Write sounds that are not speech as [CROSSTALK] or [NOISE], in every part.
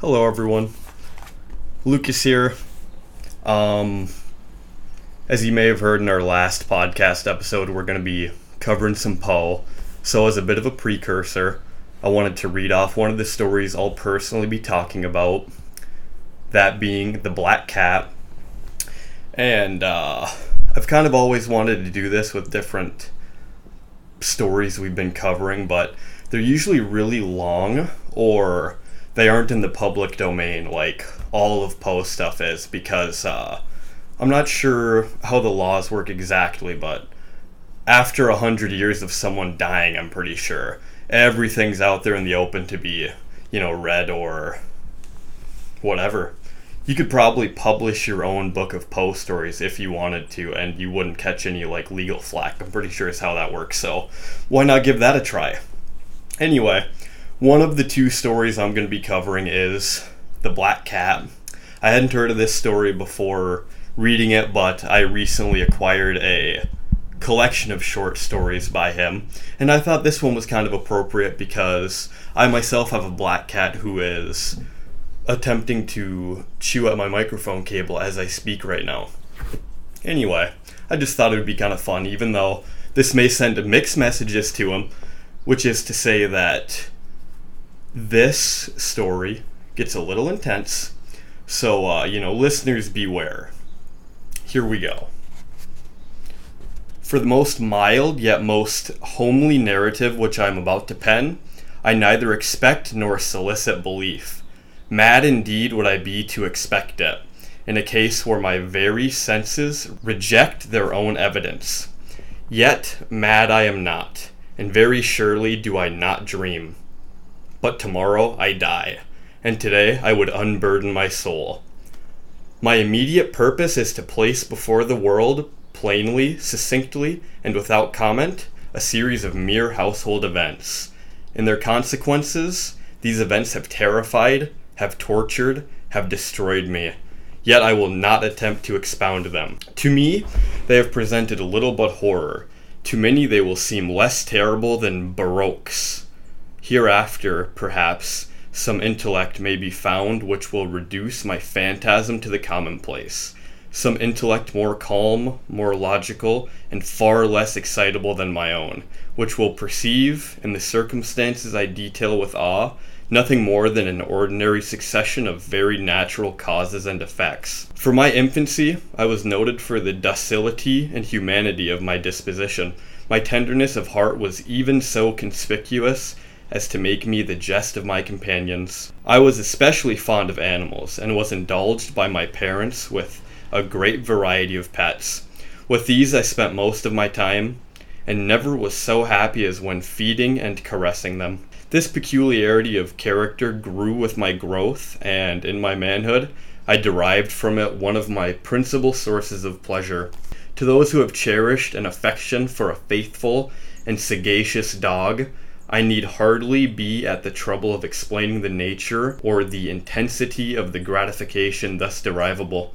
Hello, everyone. Lucas here. Um, as you may have heard in our last podcast episode, we're going to be covering some Poe. So, as a bit of a precursor, I wanted to read off one of the stories I'll personally be talking about. That being The Black Cat. And uh, I've kind of always wanted to do this with different stories we've been covering, but they're usually really long or they aren't in the public domain like all of Poe's stuff is because uh, I'm not sure how the laws work exactly, but after a hundred years of someone dying, I'm pretty sure everything's out there in the open to be, you know, read or whatever. You could probably publish your own book of Poe stories if you wanted to, and you wouldn't catch any like legal flack. I'm pretty sure is how that works. So why not give that a try? Anyway, one of the two stories I'm going to be covering is The Black Cat. I hadn't heard of this story before reading it, but I recently acquired a collection of short stories by him, and I thought this one was kind of appropriate because I myself have a black cat who is attempting to chew at my microphone cable as I speak right now. Anyway, I just thought it would be kind of fun, even though this may send mixed messages to him, which is to say that this story gets a little intense. So, uh, you know, listeners beware. Here we go. For the most mild yet most homely narrative which I am about to pen, I neither expect nor solicit belief. Mad indeed would I be to expect it, in a case where my very senses reject their own evidence. Yet mad I am not, and very surely do I not dream. But tomorrow I die, and today I would unburden my soul. My immediate purpose is to place before the world, plainly, succinctly, and without comment, a series of mere household events. In their consequences, these events have terrified, have tortured, have destroyed me. Yet I will not attempt to expound them. To me, they have presented little but horror. To many, they will seem less terrible than baroques. Hereafter, perhaps, some intellect may be found which will reduce my phantasm to the commonplace. Some intellect more calm, more logical, and far less excitable than my own, which will perceive, in the circumstances I detail with awe, nothing more than an ordinary succession of very natural causes and effects. For my infancy, I was noted for the docility and humanity of my disposition. My tenderness of heart was even so conspicuous as to make me the jest of my companions. I was especially fond of animals, and was indulged by my parents with a great variety of pets. With these I spent most of my time, and never was so happy as when feeding and caressing them. This peculiarity of character grew with my growth, and in my manhood, I derived from it one of my principal sources of pleasure. To those who have cherished an affection for a faithful and sagacious dog, I need hardly be at the trouble of explaining the nature or the intensity of the gratification thus derivable.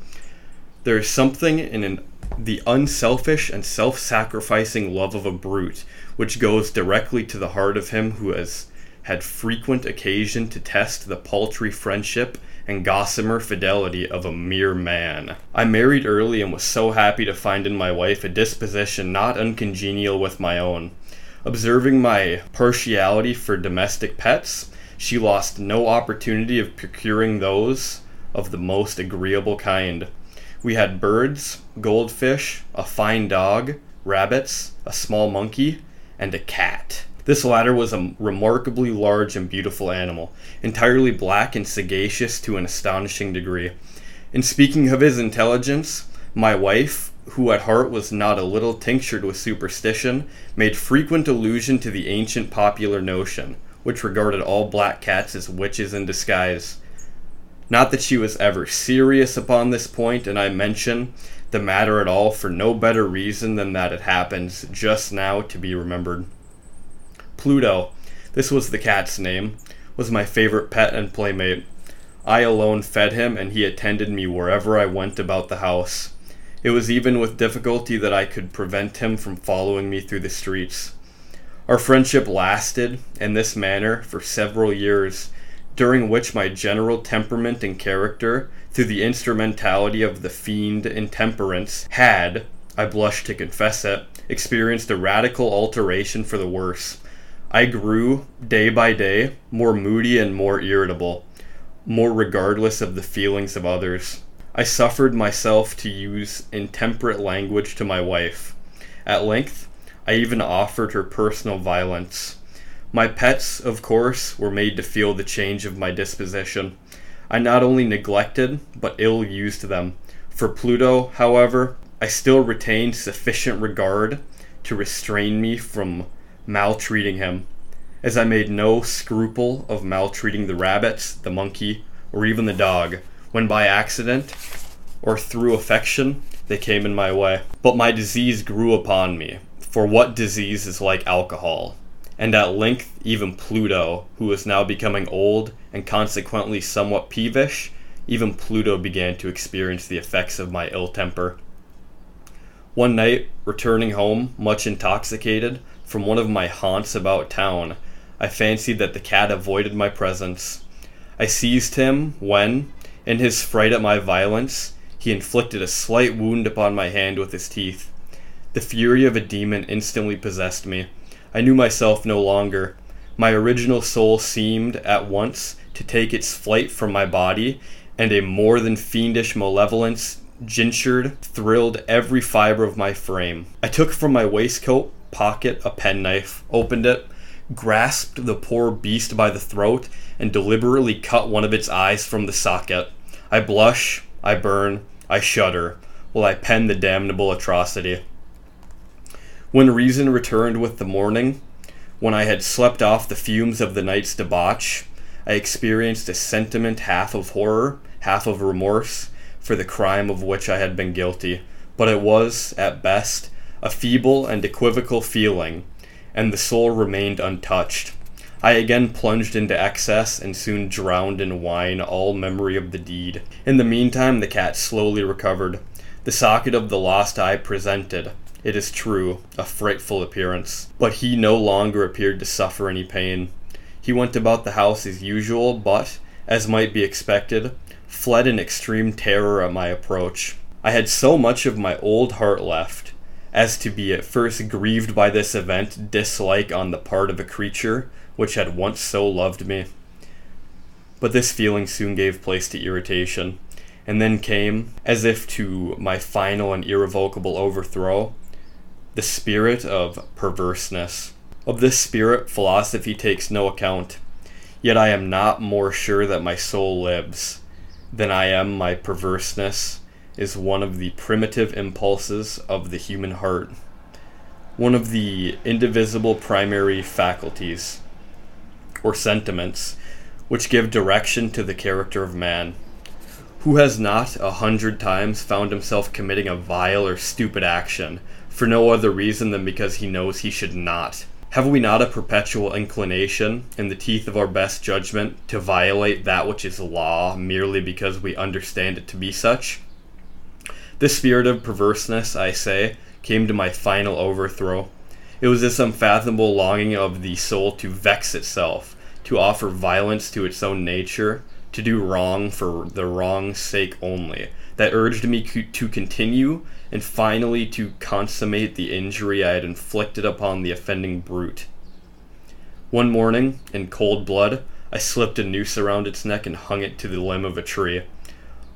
There is something in an, the unselfish and self sacrificing love of a brute which goes directly to the heart of him who has had frequent occasion to test the paltry friendship and gossamer fidelity of a mere man. I married early and was so happy to find in my wife a disposition not uncongenial with my own. Observing my partiality for domestic pets, she lost no opportunity of procuring those of the most agreeable kind. We had birds, goldfish, a fine dog, rabbits, a small monkey, and a cat. This latter was a remarkably large and beautiful animal, entirely black and sagacious to an astonishing degree. In speaking of his intelligence, my wife, who at heart was not a little tinctured with superstition, made frequent allusion to the ancient popular notion, which regarded all black cats as witches in disguise. Not that she was ever serious upon this point, and I mention the matter at all for no better reason than that it happens just now to be remembered. Pluto, this was the cat's name, was my favorite pet and playmate. I alone fed him, and he attended me wherever I went about the house. It was even with difficulty that I could prevent him from following me through the streets. Our friendship lasted, in this manner, for several years, during which my general temperament and character, through the instrumentality of the fiend intemperance, had, I blush to confess it, experienced a radical alteration for the worse. I grew, day by day, more moody and more irritable, more regardless of the feelings of others. I suffered myself to use intemperate language to my wife. At length, I even offered her personal violence. My pets, of course, were made to feel the change of my disposition. I not only neglected, but ill used them. For Pluto, however, I still retained sufficient regard to restrain me from maltreating him, as I made no scruple of maltreating the rabbits, the monkey, or even the dog, when by accident or through affection they came in my way. But my disease grew upon me, for what disease is like alcohol? And at length, even Pluto, who was now becoming old and consequently somewhat peevish, even Pluto began to experience the effects of my ill temper. One night, returning home, much intoxicated, from one of my haunts about town, I fancied that the cat avoided my presence. I seized him when, in his fright at my violence, he inflicted a slight wound upon my hand with his teeth. The fury of a demon instantly possessed me. I knew myself no longer. My original soul seemed, at once, to take its flight from my body, and a more than fiendish malevolence gingered, thrilled every fiber of my frame. I took from my waistcoat pocket a penknife, opened it, grasped the poor beast by the throat, and deliberately cut one of its eyes from the socket. I blush, I burn, I shudder, while I pen the damnable atrocity. When reason returned with the morning, when I had slept off the fumes of the night's debauch, I experienced a sentiment half of horror, half of remorse, for the crime of which I had been guilty. But it was, at best, a feeble and equivocal feeling, and the soul remained untouched. I again plunged into excess and soon drowned in wine all memory of the deed. In the meantime, the cat slowly recovered. The socket of the lost eye presented, it is true, a frightful appearance. But he no longer appeared to suffer any pain. He went about the house as usual, but, as might be expected, fled in extreme terror at my approach. I had so much of my old heart left as to be at first grieved by this event, dislike on the part of a creature which had once so loved me. But this feeling soon gave place to irritation, and then came, as if to my final and irrevocable overthrow, the spirit of perverseness. Of this spirit, philosophy takes no account. Yet I am not more sure that my soul lives than I am my perverseness is one of the primitive impulses of the human heart, one of the indivisible primary faculties, or sentiments, which give direction to the character of man. Who has not a hundred times found himself committing a vile or stupid action for no other reason than because he knows he should not. Have we not a perpetual inclination, in the teeth of our best judgment, to violate that which is law merely because we understand it to be such? This spirit of perverseness, I say, came to my final overthrow. It was this unfathomable longing of the soul to vex itself, to offer violence to its own nature, to do wrong for the wrong's sake only, that urged me to continue and finally to consummate the injury I had inflicted upon the offending brute. One morning, in cold blood, I slipped a noose around its neck and hung it to the limb of a tree.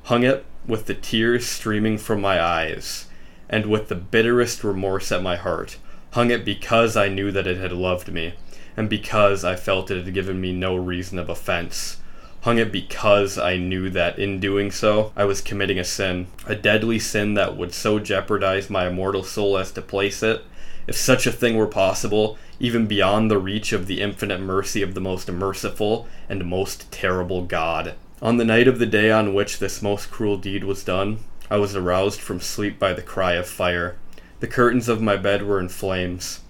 Hung it with the tears streaming from my eyes, and with the bitterest remorse at my heart. Hung it because I knew that it had loved me, and because I felt it had given me no reason of offense hung it because I knew that in doing so, I was committing a sin, a deadly sin that would so jeopardize my immortal soul as to place it, if such a thing were possible, even beyond the reach of the infinite mercy of the most merciful and most terrible God. On the night of the day on which this most cruel deed was done, I was aroused from sleep by the cry of fire. The curtains of my bed were in flames.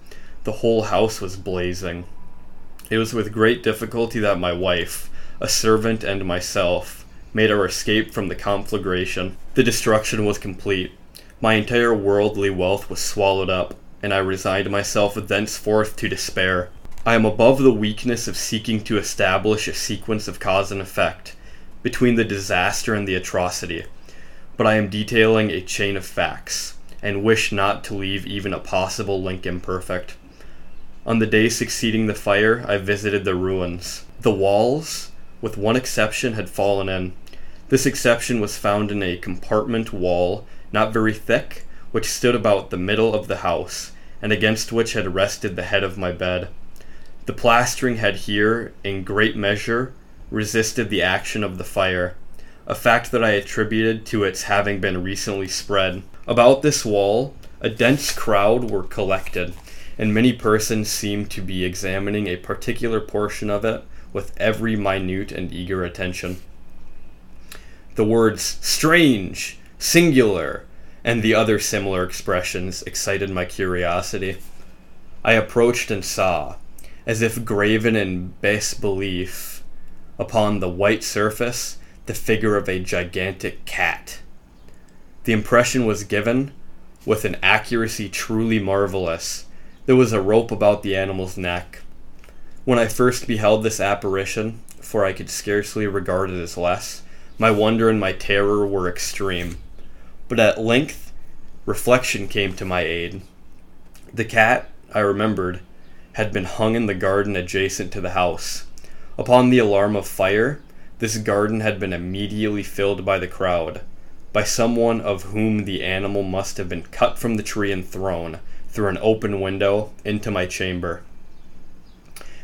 The whole house was blazing. It was with great difficulty that my wife, a servant, and myself made our escape from the conflagration. The destruction was complete. My entire worldly wealth was swallowed up, and I resigned myself thenceforth to despair. I am above the weakness of seeking to establish a sequence of cause and effect between the disaster and the atrocity, but I am detailing a chain of facts and wish not to leave even a possible link imperfect. On the day succeeding the fire, I visited the ruins. The walls, with one exception, had fallen in. This exception was found in a compartment wall, not very thick, which stood about the middle of the house, and against which had rested the head of my bed. The plastering had here, in great measure, resisted the action of the fire, a fact that I attributed to its having been recently spread. About this wall, a dense crowd were collected, and many persons seemed to be examining a particular portion of it with every minute and eager attention. The words strange, singular, and the other similar expressions excited my curiosity. I approached and saw, as if graven in bas relief upon the white surface, the figure of a gigantic cat. The impression was given with an accuracy truly marvelous. There was a rope about the animal's neck. When I first beheld this apparition, for I could scarcely regard it as less, my wonder and my terror were extreme. But at length, reflection came to my aid. The cat, I remembered, had been hung in the garden adjacent to the house. Upon the alarm of fire, this garden had been immediately filled by the crowd, by someone of whom the animal must have been cut from the tree and thrown, through an open window, into my chamber.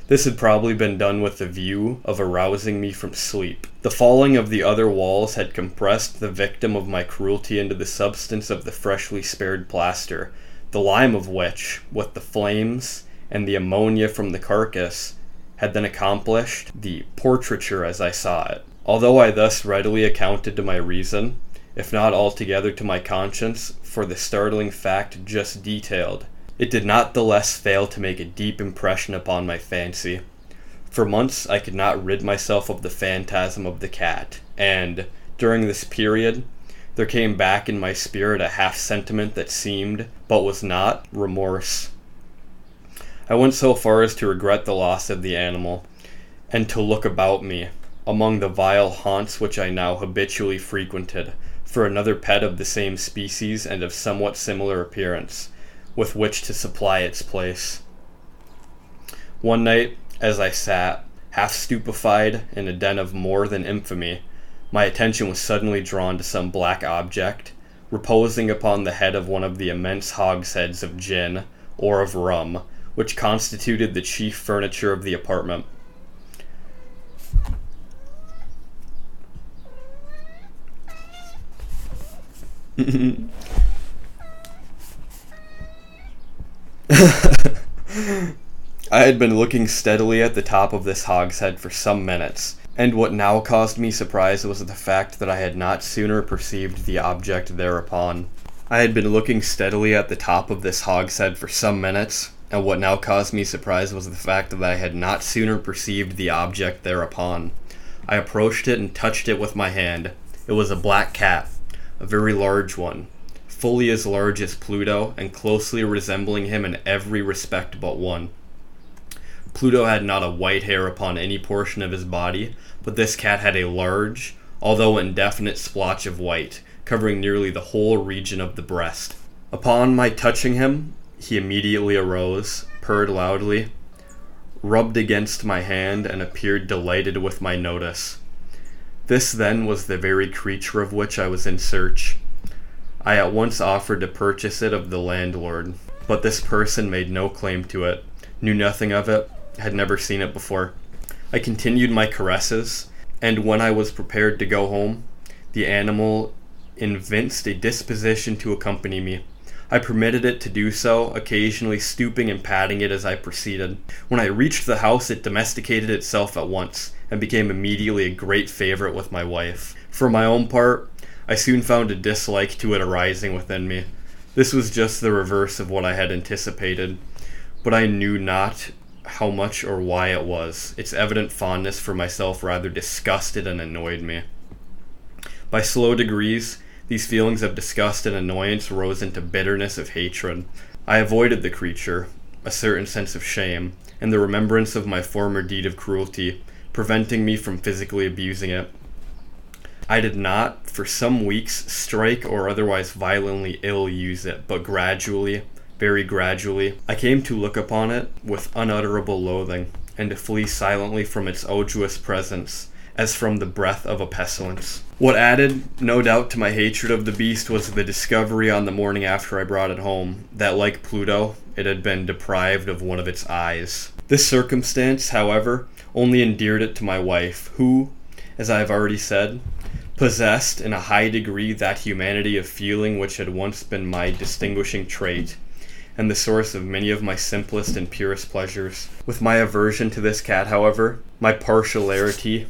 This had probably been done with the view of arousing me from sleep. The falling of the other walls had compressed the victim of my cruelty into the substance of the freshly spared plaster, the lime of which, with the flames and the ammonia from the carcass, had then accomplished the portraiture as I saw it. Although I thus readily accounted to my reason, if not altogether to my conscience, for the startling fact just detailed, it did not the less fail to make a deep impression upon my fancy. For months I could not rid myself of the phantasm of the cat, and, during this period, there came back in my spirit a half sentiment that seemed, but was not, remorse. I went so far as to regret the loss of the animal, and to look about me, among the vile haunts which I now habitually frequented, for another pet of the same species and of somewhat similar appearance with which to supply its place. One night, as I sat, half stupefied in a den of more than infamy, my attention was suddenly drawn to some black object reposing upon the head of one of the immense hogsheads of gin or of rum which constituted the chief furniture of the apartment. [LAUGHS] I had been looking steadily at the top of this hogshead for some minutes, and what now caused me surprise was the fact that I had not sooner perceived the object thereupon. I had been looking steadily at the top of this hogshead for some minutes, and what now caused me surprise was the fact that I had not sooner perceived the object thereupon. I approached it and touched it with my hand. It was a black cat, a very large one, fully as large as Pluto and closely resembling him in every respect but one. Pluto had not a white hair upon any portion of his body, but this cat had a large, although indefinite splotch of white, covering nearly the whole region of the breast. Upon my touching him, he immediately arose, purred loudly, rubbed against my hand, and appeared delighted with my notice. This then was the very creature of which I was in search. I at once offered to purchase it of the landlord, but this person made no claim to it, knew nothing of it, had never seen it before. I continued my caresses, and when I was prepared to go home, the animal evinced a disposition to accompany me. I permitted it to do so, occasionally stooping and patting it as I proceeded. When I reached the house, it domesticated itself at once, and became immediately a great favorite with my wife. For my own part, I soon found a dislike to it arising within me. This was just the reverse of what I had anticipated, but I knew not how much or why it was. Its evident fondness for myself rather disgusted and annoyed me. By slow degrees, these feelings of disgust and annoyance rose into bitterness of hatred. I avoided the creature, a certain sense of shame and the remembrance of my former deed of cruelty, preventing me from physically abusing it. I did not, for some weeks, strike or otherwise violently ill use it, but gradually, very gradually, I came to look upon it with unutterable loathing, and to flee silently from its odious presence, as from the breath of a pestilence. What added, no doubt, to my hatred of the beast was the discovery on the morning after I brought it home that, like Pluto, it had been deprived of one of its eyes. This circumstance, however, only endeared it to my wife, who, as I have already said, possessed in a high degree that humanity of feeling which had once been my distinguishing trait, and the source of many of my simplest and purest pleasures. With my aversion to this cat, however, my partiality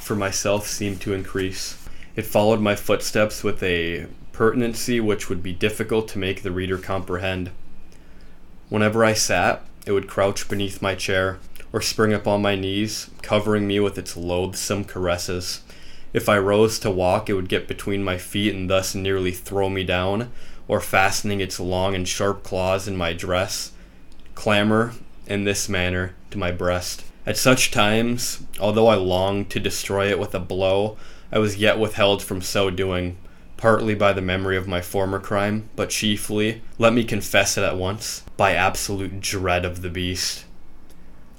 for myself seemed to increase. It followed my footsteps with a pertinency which would be difficult to make the reader comprehend. Whenever I sat, it would crouch beneath my chair, or spring upon my knees, covering me with its loathsome caresses. If I rose to walk, it would get between my feet and thus nearly throw me down, or fastening its long and sharp claws in my dress, clamber in this manner to my breast. At such times, although I longed to destroy it with a blow, I was yet withheld from so doing, partly by the memory of my former crime, but chiefly, let me confess it at once, by absolute dread of the beast.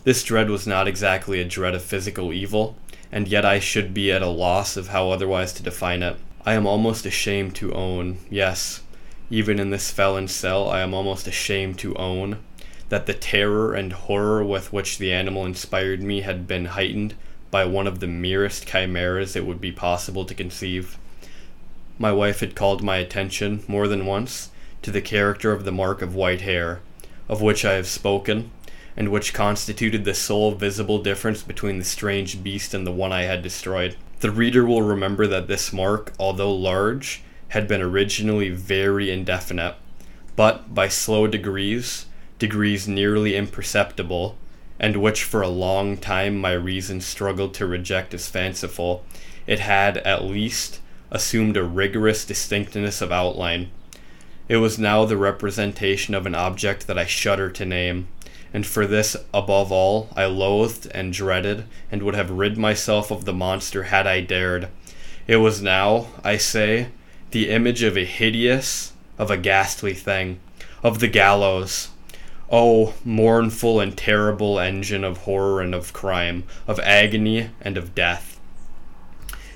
This dread was not exactly a dread of physical evil, and yet I should be at a loss of how otherwise to define it. I am almost ashamed to own, yes, even in this felon's cell, I am almost ashamed to own that the terror and horror with which the animal inspired me had been heightened by one of the merest chimeras it would be possible to conceive. My wife had called my attention, more than once, to the character of the mark of white hair, of which I have spoken, and which constituted the sole visible difference between the strange beast and the one I had destroyed. The reader will remember that this mark, although large, had been originally very indefinite, but by slow degrees, degrees nearly imperceptible, and which for a long time my reason struggled to reject as fanciful, it had at least assumed a rigorous distinctness of outline. It was now the representation of an object that I shudder to name and for this above all I loathed and dreaded, and would have rid myself of the monster had I dared. It was now, I say, the image of a hideous, of a ghastly thing, of the gallows. Oh, mournful and terrible engine of horror and of crime, of agony and of death.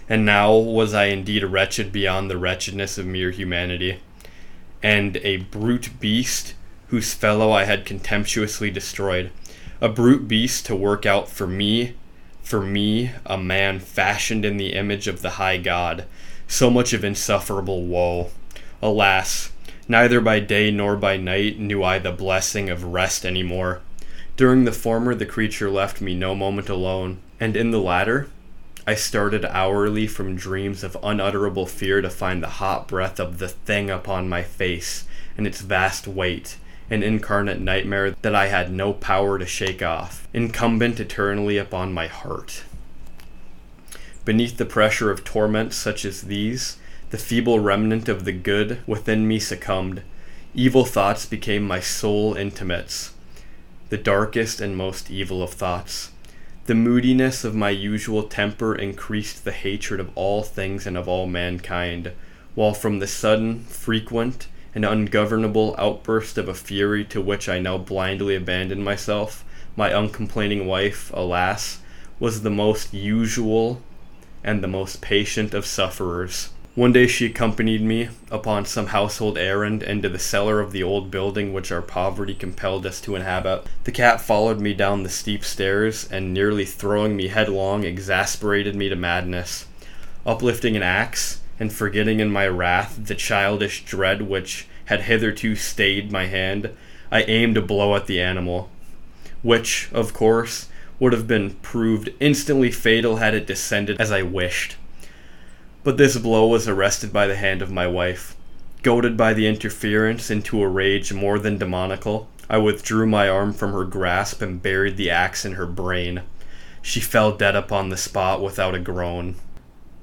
And now was I indeed wretched beyond the wretchedness of mere humanity, and a brute beast whose fellow I had contemptuously destroyed. A brute beast to work out for me, for me, a man fashioned in the image of the high God, so much of insufferable woe. Alas, neither by day nor by night knew I the blessing of rest any more. During the former, the creature left me no moment alone, and in the latter, I started hourly from dreams of unutterable fear to find the hot breath of the thing upon my face and its vast weight, an incarnate nightmare that I had no power to shake off, incumbent eternally upon my heart. Beneath the pressure of torments such as these, the feeble remnant of the good within me succumbed. Evil thoughts became my sole intimates, the darkest and most evil of thoughts. The moodiness of my usual temper increased the hatred of all things and of all mankind, while from the sudden, frequent, an ungovernable outburst of a fury to which I now blindly abandoned myself, my uncomplaining wife, alas, was the most usual and the most patient of sufferers. One day she accompanied me upon some household errand into the cellar of the old building which our poverty compelled us to inhabit. The cat followed me down the steep stairs and, nearly throwing me headlong, exasperated me to madness. Uplifting an axe, and forgetting in my wrath the childish dread which had hitherto stayed my hand, I aimed a blow at the animal, which, of course, would have been proved instantly fatal had it descended as I wished. But this blow was arrested by the hand of my wife. Goaded by the interference into a rage more than demoniacal, I withdrew my arm from her grasp and buried the axe in her brain. She fell dead upon the spot without a groan.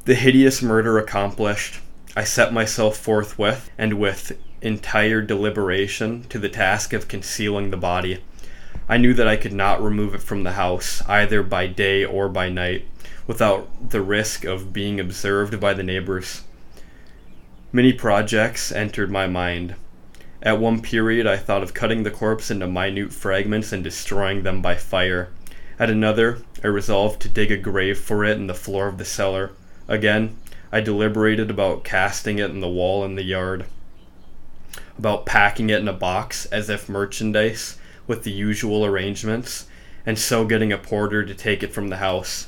The hideous murder accomplished, I set myself forthwith, and with entire deliberation, to the task of concealing the body. I knew that I could not remove it from the house, either by day or by night, without the risk of being observed by the neighbors. Many projects entered my mind. At one period, I thought of cutting the corpse into minute fragments and destroying them by fire. At another, I resolved to dig a grave for it in the floor of the cellar. Again, I deliberated about casting it in the wall in the yard, about packing it in a box as if merchandise with the usual arrangements, and so getting a porter to take it from the house.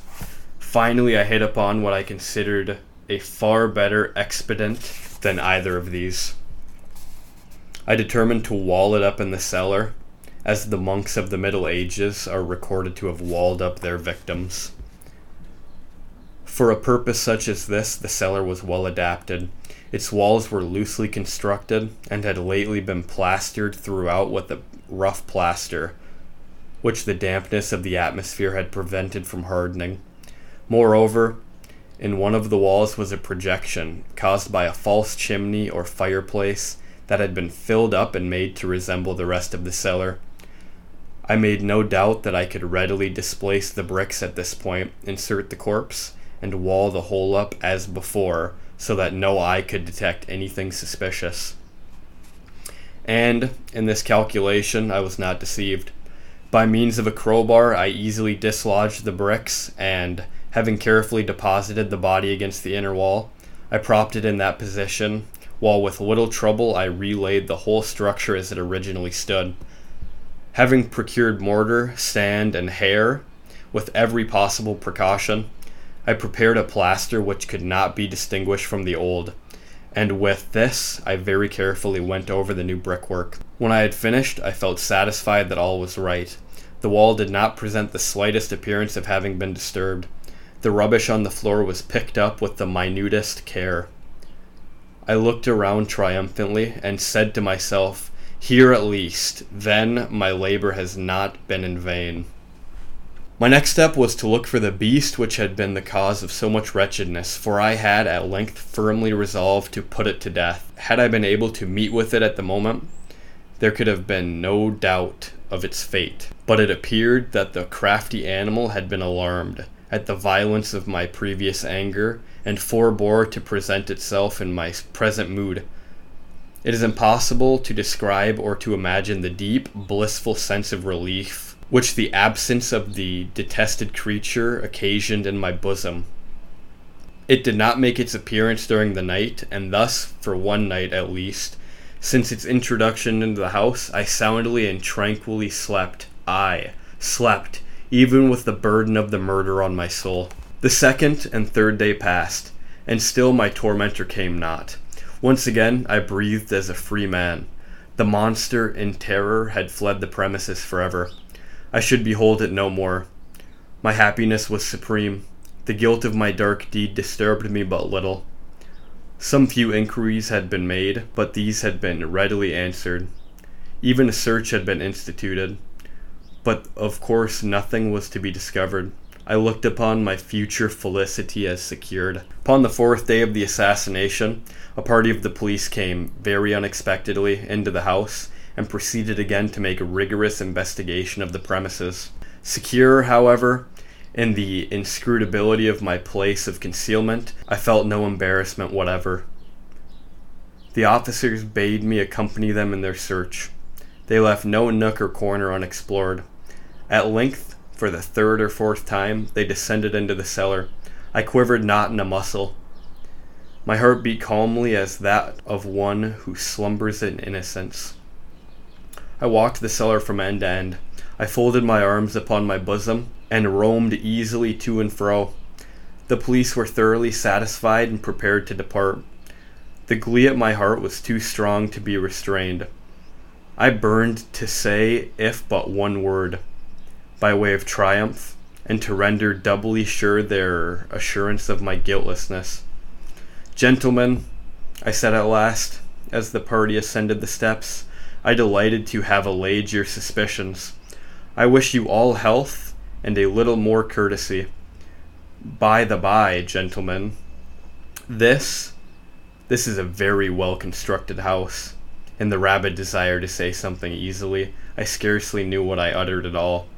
Finally, I hit upon what I considered a far better expedient than either of these. I determined to wall it up in the cellar, as the monks of the Middle Ages are recorded to have walled up their victims. For a purpose such as this, the cellar was well adapted. Its walls were loosely constructed and had lately been plastered throughout with a rough plaster, which the dampness of the atmosphere had prevented from hardening. Moreover, in one of the walls was a projection caused by a false chimney or fireplace that had been filled up and made to resemble the rest of the cellar. I made no doubt that I could readily displace the bricks at this point, insert the corpse, and wall the hole up as before, so that no eye could detect anything suspicious. And in this calculation, I was not deceived. By means of a crowbar, I easily dislodged the bricks, and, having carefully deposited the body against the inner wall, I propped it in that position, while with little trouble I relaid the whole structure as it originally stood. Having procured mortar, sand, and hair, with every possible precaution, I prepared a plaster which could not be distinguished from the old, and with this I very carefully went over the new brickwork. When I had finished, I felt satisfied that all was right. The wall did not present the slightest appearance of having been disturbed. The rubbish on the floor was picked up with the minutest care. I looked around triumphantly and said to myself, Here at least, then my labor has not been in vain. My next step was to look for the beast which had been the cause of so much wretchedness, for I had at length firmly resolved to put it to death. Had I been able to meet with it at the moment, there could have been no doubt of its fate. But it appeared that the crafty animal had been alarmed at the violence of my previous anger and forbore to present itself in my present mood. It is impossible to describe or to imagine the deep, blissful sense of relief which the absence of the detested creature occasioned in my bosom. It did not make its appearance during the night, and thus, for one night at least, since its introduction into the house, I soundly and tranquilly slept. I slept, even with the burden of the murder on my soul. The second and third day passed, and still my tormentor came not. Once again I breathed as a free man. The monster, in terror, had fled the premises forever. I should behold it no more. My happiness was supreme. The guilt of my dark deed disturbed me but little. Some few inquiries had been made, but these had been readily answered. Even a search had been instituted, but of course nothing was to be discovered. I looked upon my future felicity as secured. Upon the fourth day of the assassination, a party of the police came, very unexpectedly, into the house and proceeded again to make a rigorous investigation of the premises. Secure, however, in the inscrutability of my place of concealment, I felt no embarrassment whatever. The officers bade me accompany them in their search. They left no nook or corner unexplored. At length, for the third or fourth time, they descended into the cellar. I quivered not in a muscle. My heart beat calmly as that of one who slumbers in innocence. I walked the cellar from end to end. I folded my arms upon my bosom and roamed easily to and fro. The police were thoroughly satisfied and prepared to depart. The glee at my heart was too strong to be restrained. I burned to say, if but one word, by way of triumph, and to render doubly sure their assurance of my guiltlessness. Gentlemen, I said at last, as the party ascended the steps, I delighted to have allayed your suspicions. I wish you all health and a little more courtesy. By the by, gentlemen, this this is a very well constructed house. in the rabid desire to say something easily, I scarcely knew what I uttered at all.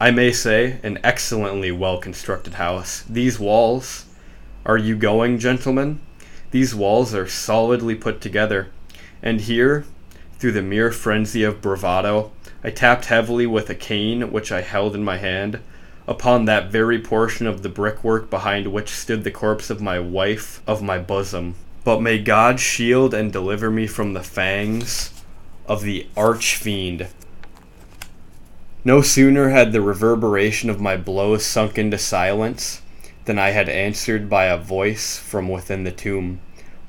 I may say, an excellently well constructed house. These walls. Are you going, gentlemen? These walls are solidly put together. And here, through the mere frenzy of bravado, I tapped heavily with a cane which I held in my hand upon that very portion of the brickwork behind which stood the corpse of my wife of my bosom. But may God shield and deliver me from the fangs of the arch fiend. No sooner had the reverberation of my blows sunk into silence than I had answered by a voice from within the tomb,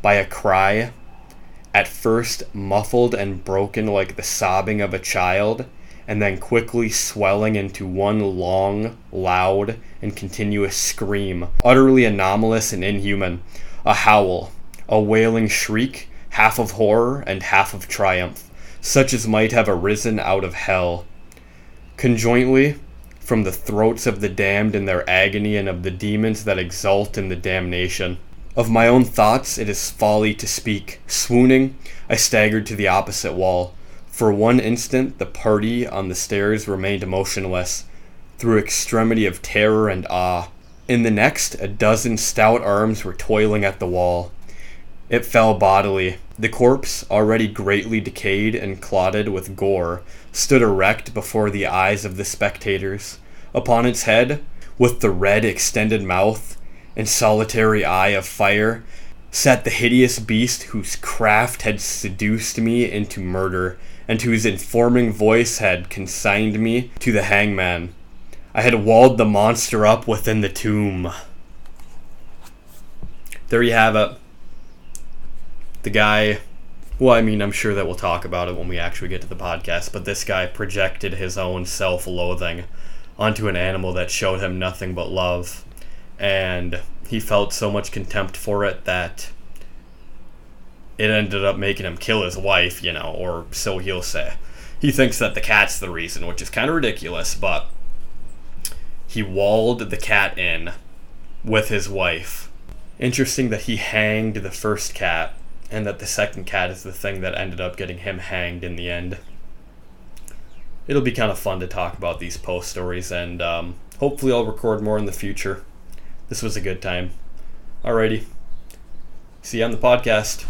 by a cry, at first muffled and broken like the sobbing of a child, and then quickly swelling into one long, loud, and continuous scream, utterly anomalous and inhuman, a howl, a wailing shriek, half of horror and half of triumph, such as might have arisen out of hell. Conjointly, from the throats of the damned in their agony and of the demons that exult in the damnation. Of my own thoughts it is folly to speak. Swooning, I staggered to the opposite wall. For one instant the party on the stairs remained motionless, through extremity of terror and awe. In the next, a dozen stout arms were toiling at the wall. It fell bodily. The corpse, already greatly decayed and clotted with gore, stood erect before the eyes of the spectators. Upon its head, with the red extended mouth and solitary eye of fire, sat the hideous beast whose craft had seduced me into murder, and whose informing voice had consigned me to the hangman. I had walled the monster up within the tomb. There you have it the guy well i mean i'm sure that we'll talk about it when we actually get to the podcast but this guy projected his own self-loathing onto an animal that showed him nothing but love and he felt so much contempt for it that it ended up making him kill his wife you know or so he'll say he thinks that the cat's the reason which is kind of ridiculous but he walled the cat in with his wife interesting that he hanged the first cat and that the second cat is the thing that ended up getting him hanged in the end. It'll be kind of fun to talk about these Poe's stories, and um, hopefully, I'll record more in the future. This was a good time. Alrighty. See you on the podcast.